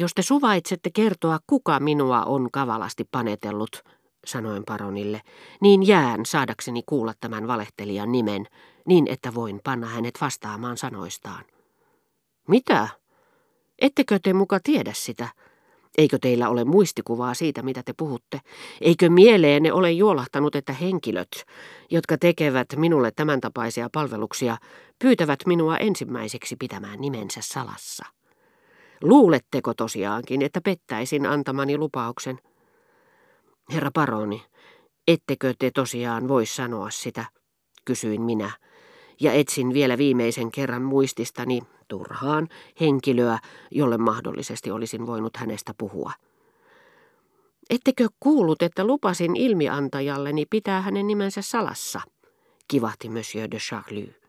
Jos te suvaitsette kertoa, kuka minua on kavalasti panetellut, sanoin paronille, niin jään saadakseni kuulla tämän valehtelijan nimen, niin että voin panna hänet vastaamaan sanoistaan. Mitä? Ettekö te muka tiedä sitä? Eikö teillä ole muistikuvaa siitä, mitä te puhutte? Eikö mieleenne ole juolahtanut, että henkilöt, jotka tekevät minulle tämän tapaisia palveluksia, pyytävät minua ensimmäiseksi pitämään nimensä salassa? Luuletteko tosiaankin, että pettäisin antamani lupauksen? Herra paroni, ettekö te tosiaan voi sanoa sitä, kysyin minä, ja etsin vielä viimeisen kerran muististani turhaan henkilöä, jolle mahdollisesti olisin voinut hänestä puhua. Ettekö kuullut, että lupasin ilmiantajalleni pitää hänen nimensä salassa, kivahti Monsieur de Charlie.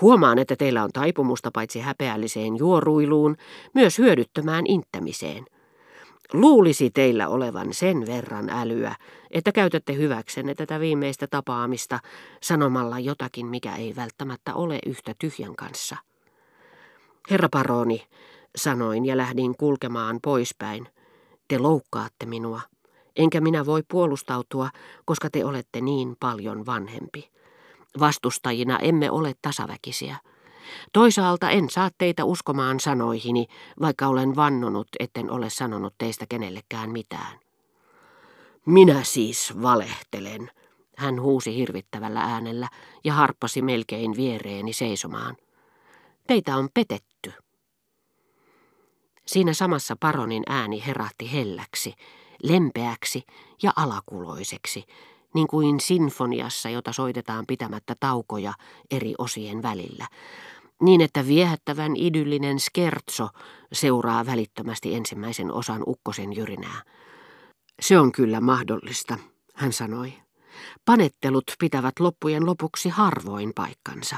Huomaan, että teillä on taipumusta paitsi häpeälliseen juoruiluun, myös hyödyttömään inttämiseen. Luulisi teillä olevan sen verran älyä, että käytätte hyväksenne tätä viimeistä tapaamista sanomalla jotakin, mikä ei välttämättä ole yhtä tyhjän kanssa. Herra paroni, sanoin ja lähdin kulkemaan poispäin. Te loukkaatte minua, enkä minä voi puolustautua, koska te olette niin paljon vanhempi. Vastustajina emme ole tasaväkisiä. Toisaalta en saa teitä uskomaan sanoihini, vaikka olen vannonut, etten ole sanonut teistä kenellekään mitään. Minä siis valehtelen, hän huusi hirvittävällä äänellä ja harppasi melkein viereeni seisomaan. Teitä on petetty. Siinä samassa paronin ääni herätti helläksi, lempeäksi ja alakuloiseksi, niin kuin sinfoniassa, jota soitetaan pitämättä taukoja eri osien välillä, niin että viehättävän idyllinen skertso seuraa välittömästi ensimmäisen osan ukkosen jyrinää. Se on kyllä mahdollista, hän sanoi. Panettelut pitävät loppujen lopuksi harvoin paikkansa.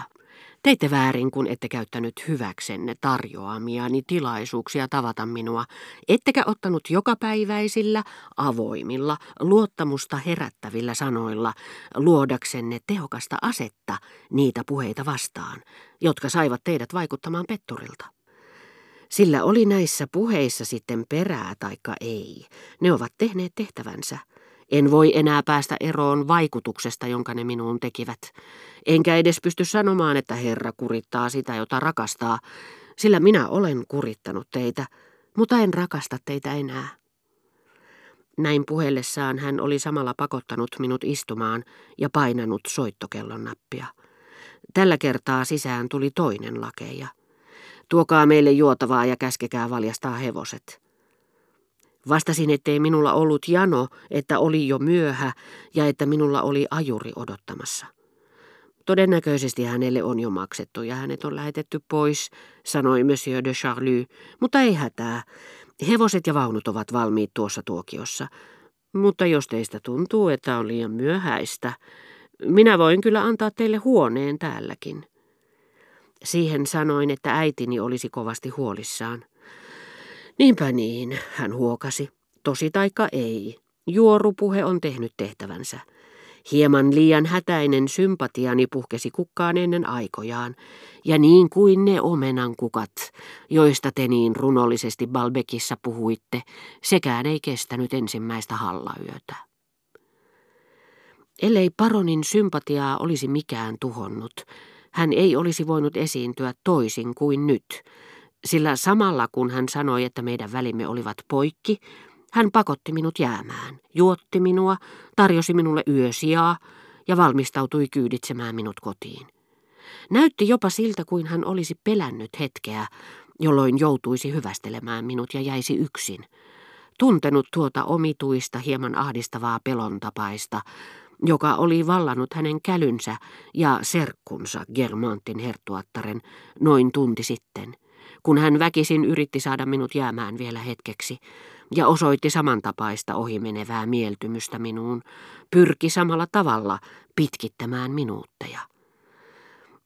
Teitte väärin, kun ette käyttänyt hyväksenne tarjoamiani tilaisuuksia tavata minua, ettekä ottanut jokapäiväisillä, avoimilla, luottamusta herättävillä sanoilla luodaksenne tehokasta asetta niitä puheita vastaan, jotka saivat teidät vaikuttamaan petturilta. Sillä oli näissä puheissa sitten perää taikka ei. Ne ovat tehneet tehtävänsä. En voi enää päästä eroon vaikutuksesta, jonka ne minuun tekivät. Enkä edes pysty sanomaan, että Herra kurittaa sitä, jota rakastaa, sillä minä olen kurittanut teitä, mutta en rakasta teitä enää. Näin puhellessaan hän oli samalla pakottanut minut istumaan ja painanut soittokellon nappia. Tällä kertaa sisään tuli toinen lakeja. Tuokaa meille juotavaa ja käskekää valjastaa hevoset. Vastasin, ettei minulla ollut jano, että oli jo myöhä ja että minulla oli ajuri odottamassa. Todennäköisesti hänelle on jo maksettu ja hänet on lähetetty pois, sanoi Monsieur de Charlie, mutta ei hätää. Hevoset ja vaunut ovat valmiit tuossa tuokiossa. Mutta jos teistä tuntuu, että on liian myöhäistä, minä voin kyllä antaa teille huoneen täälläkin. Siihen sanoin, että äitini olisi kovasti huolissaan. Niinpä niin, hän huokasi. Tosi taikka ei. Juorupuhe on tehnyt tehtävänsä. Hieman liian hätäinen sympatiani puhkesi kukkaan ennen aikojaan, ja niin kuin ne omenan kukat, joista te niin runollisesti Balbekissa puhuitte, sekään ei kestänyt ensimmäistä hallayötä. Ellei paronin sympatiaa olisi mikään tuhonnut, hän ei olisi voinut esiintyä toisin kuin nyt, sillä samalla kun hän sanoi, että meidän välimme olivat poikki, hän pakotti minut jäämään, juotti minua, tarjosi minulle yösijaa ja valmistautui kyyditsemään minut kotiin. Näytti jopa siltä, kuin hän olisi pelännyt hetkeä, jolloin joutuisi hyvästelemään minut ja jäisi yksin. Tuntenut tuota omituista, hieman ahdistavaa pelontapaista, joka oli vallannut hänen kälynsä ja serkkunsa Germantin herttuattaren noin tunti sitten, kun hän väkisin yritti saada minut jäämään vielä hetkeksi ja osoitti samantapaista ohimenevää mieltymystä minuun, pyrki samalla tavalla pitkittämään minuutteja.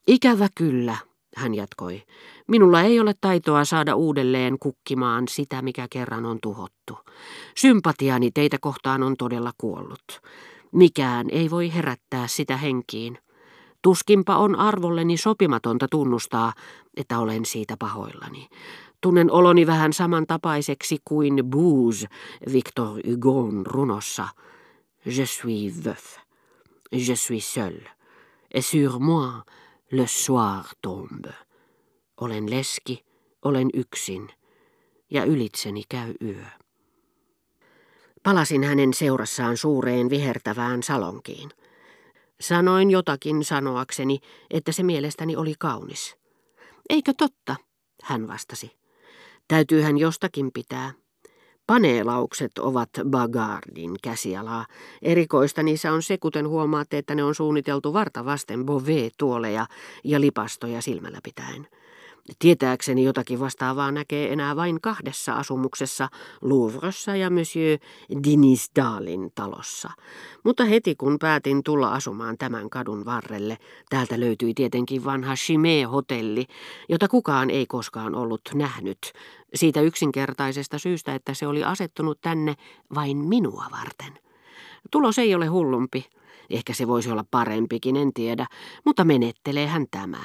Ikävä kyllä, hän jatkoi, minulla ei ole taitoa saada uudelleen kukkimaan sitä, mikä kerran on tuhottu. Sympatiani teitä kohtaan on todella kuollut. Mikään ei voi herättää sitä henkiin. Tuskinpa on arvolleni sopimatonta tunnustaa, että olen siitä pahoillani. Tunnen oloni vähän samantapaiseksi kuin Bouze Victor Hugon runossa. Je suis veuf. Je suis seul. Et sur moi le soir tombe. Olen leski, olen yksin, ja ylitseni käy yö. Palasin hänen seurassaan suureen vihertävään salonkiin. Sanoin jotakin sanoakseni, että se mielestäni oli kaunis. Eikö totta, hän vastasi. Täytyy hän jostakin pitää. Paneelaukset ovat Bagardin käsialaa. Erikoista niissä on se, kuten huomaatte, että ne on suunniteltu varta vasten Beauvais-tuoleja ja lipastoja silmällä pitäen. Tietääkseni jotakin vastaavaa näkee enää vain kahdessa asumuksessa, Louvressa ja Monsieur Dinisdalin talossa. Mutta heti kun päätin tulla asumaan tämän kadun varrelle, täältä löytyi tietenkin vanha Chimay-hotelli, jota kukaan ei koskaan ollut nähnyt, siitä yksinkertaisesta syystä, että se oli asettunut tänne vain minua varten. Tulos ei ole hullumpi. Ehkä se voisi olla parempikin, en tiedä, mutta menettelee hän tämä.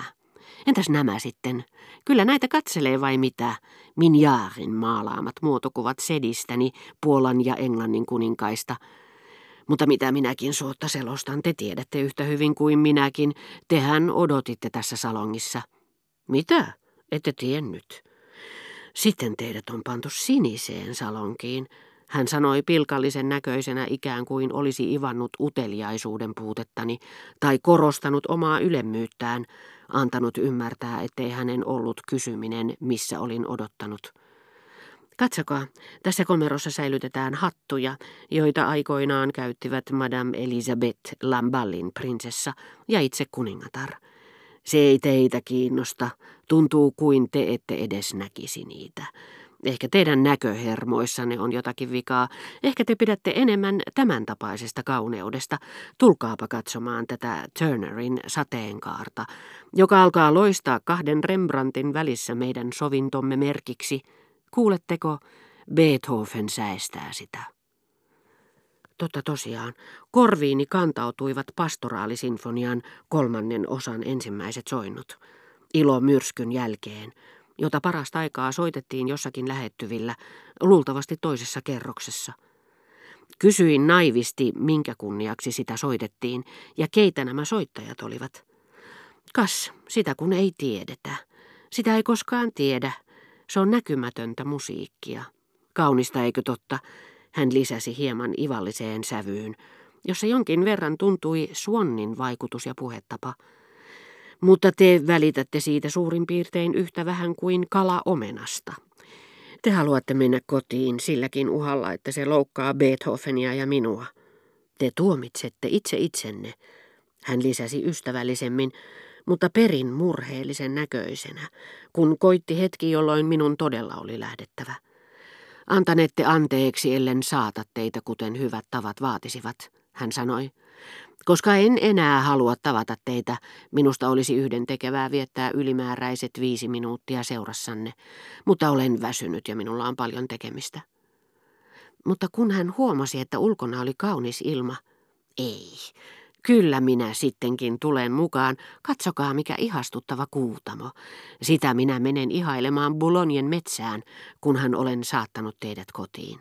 Entäs nämä sitten? Kyllä näitä katselee vai mitä? Minjaarin maalaamat muotokuvat sedistäni Puolan ja Englannin kuninkaista. Mutta mitä minäkin suotta selostan, te tiedätte yhtä hyvin kuin minäkin. Tehän odotitte tässä salongissa. Mitä? Ette tiennyt. Sitten teidät on pantu siniseen salonkiin. Hän sanoi pilkallisen näköisenä ikään kuin olisi ivannut uteliaisuuden puutettani tai korostanut omaa ylemmyyttään, antanut ymmärtää, ettei hänen ollut kysyminen, missä olin odottanut. Katsokaa, tässä komerossa säilytetään hattuja, joita aikoinaan käyttivät Madame Elisabeth Lamballin prinsessa ja itse kuningatar. Se ei teitä kiinnosta, tuntuu kuin te ette edes näkisi niitä. Ehkä teidän näköhermoissanne on jotakin vikaa. Ehkä te pidätte enemmän tämän tapaisesta kauneudesta. Tulkaapa katsomaan tätä Turnerin sateenkaarta, joka alkaa loistaa kahden Rembrandtin välissä meidän sovintomme merkiksi. Kuuletteko, Beethoven säestää sitä. Totta tosiaan, korviini kantautuivat pastoraalisinfonian kolmannen osan ensimmäiset soinnut. Ilo myrskyn jälkeen, jota parasta aikaa soitettiin jossakin lähettyvillä, luultavasti toisessa kerroksessa. Kysyin naivisti, minkä kunniaksi sitä soitettiin ja keitä nämä soittajat olivat. Kas, sitä kun ei tiedetä. Sitä ei koskaan tiedä. Se on näkymätöntä musiikkia. Kaunista eikö totta? Hän lisäsi hieman ivalliseen sävyyn, jossa jonkin verran tuntui Suonnin vaikutus ja puhetapa. Mutta te välitätte siitä suurin piirtein yhtä vähän kuin kala omenasta. Te haluatte mennä kotiin silläkin uhalla, että se loukkaa Beethovenia ja minua. Te tuomitsette itse itsenne, hän lisäsi ystävällisemmin, mutta perin murheellisen näköisenä, kun koitti hetki, jolloin minun todella oli lähdettävä. Antanette anteeksi, ellen saata teitä, kuten hyvät tavat vaatisivat, hän sanoi. Koska en enää halua tavata teitä, minusta olisi yhden tekevää viettää ylimääräiset viisi minuuttia seurassanne, mutta olen väsynyt ja minulla on paljon tekemistä. Mutta kun hän huomasi, että ulkona oli kaunis ilma, ei, Kyllä minä sittenkin tulen mukaan. Katsokaa mikä ihastuttava kuutamo. Sitä minä menen ihailemaan Bulonien metsään, kunhan olen saattanut teidät kotiin.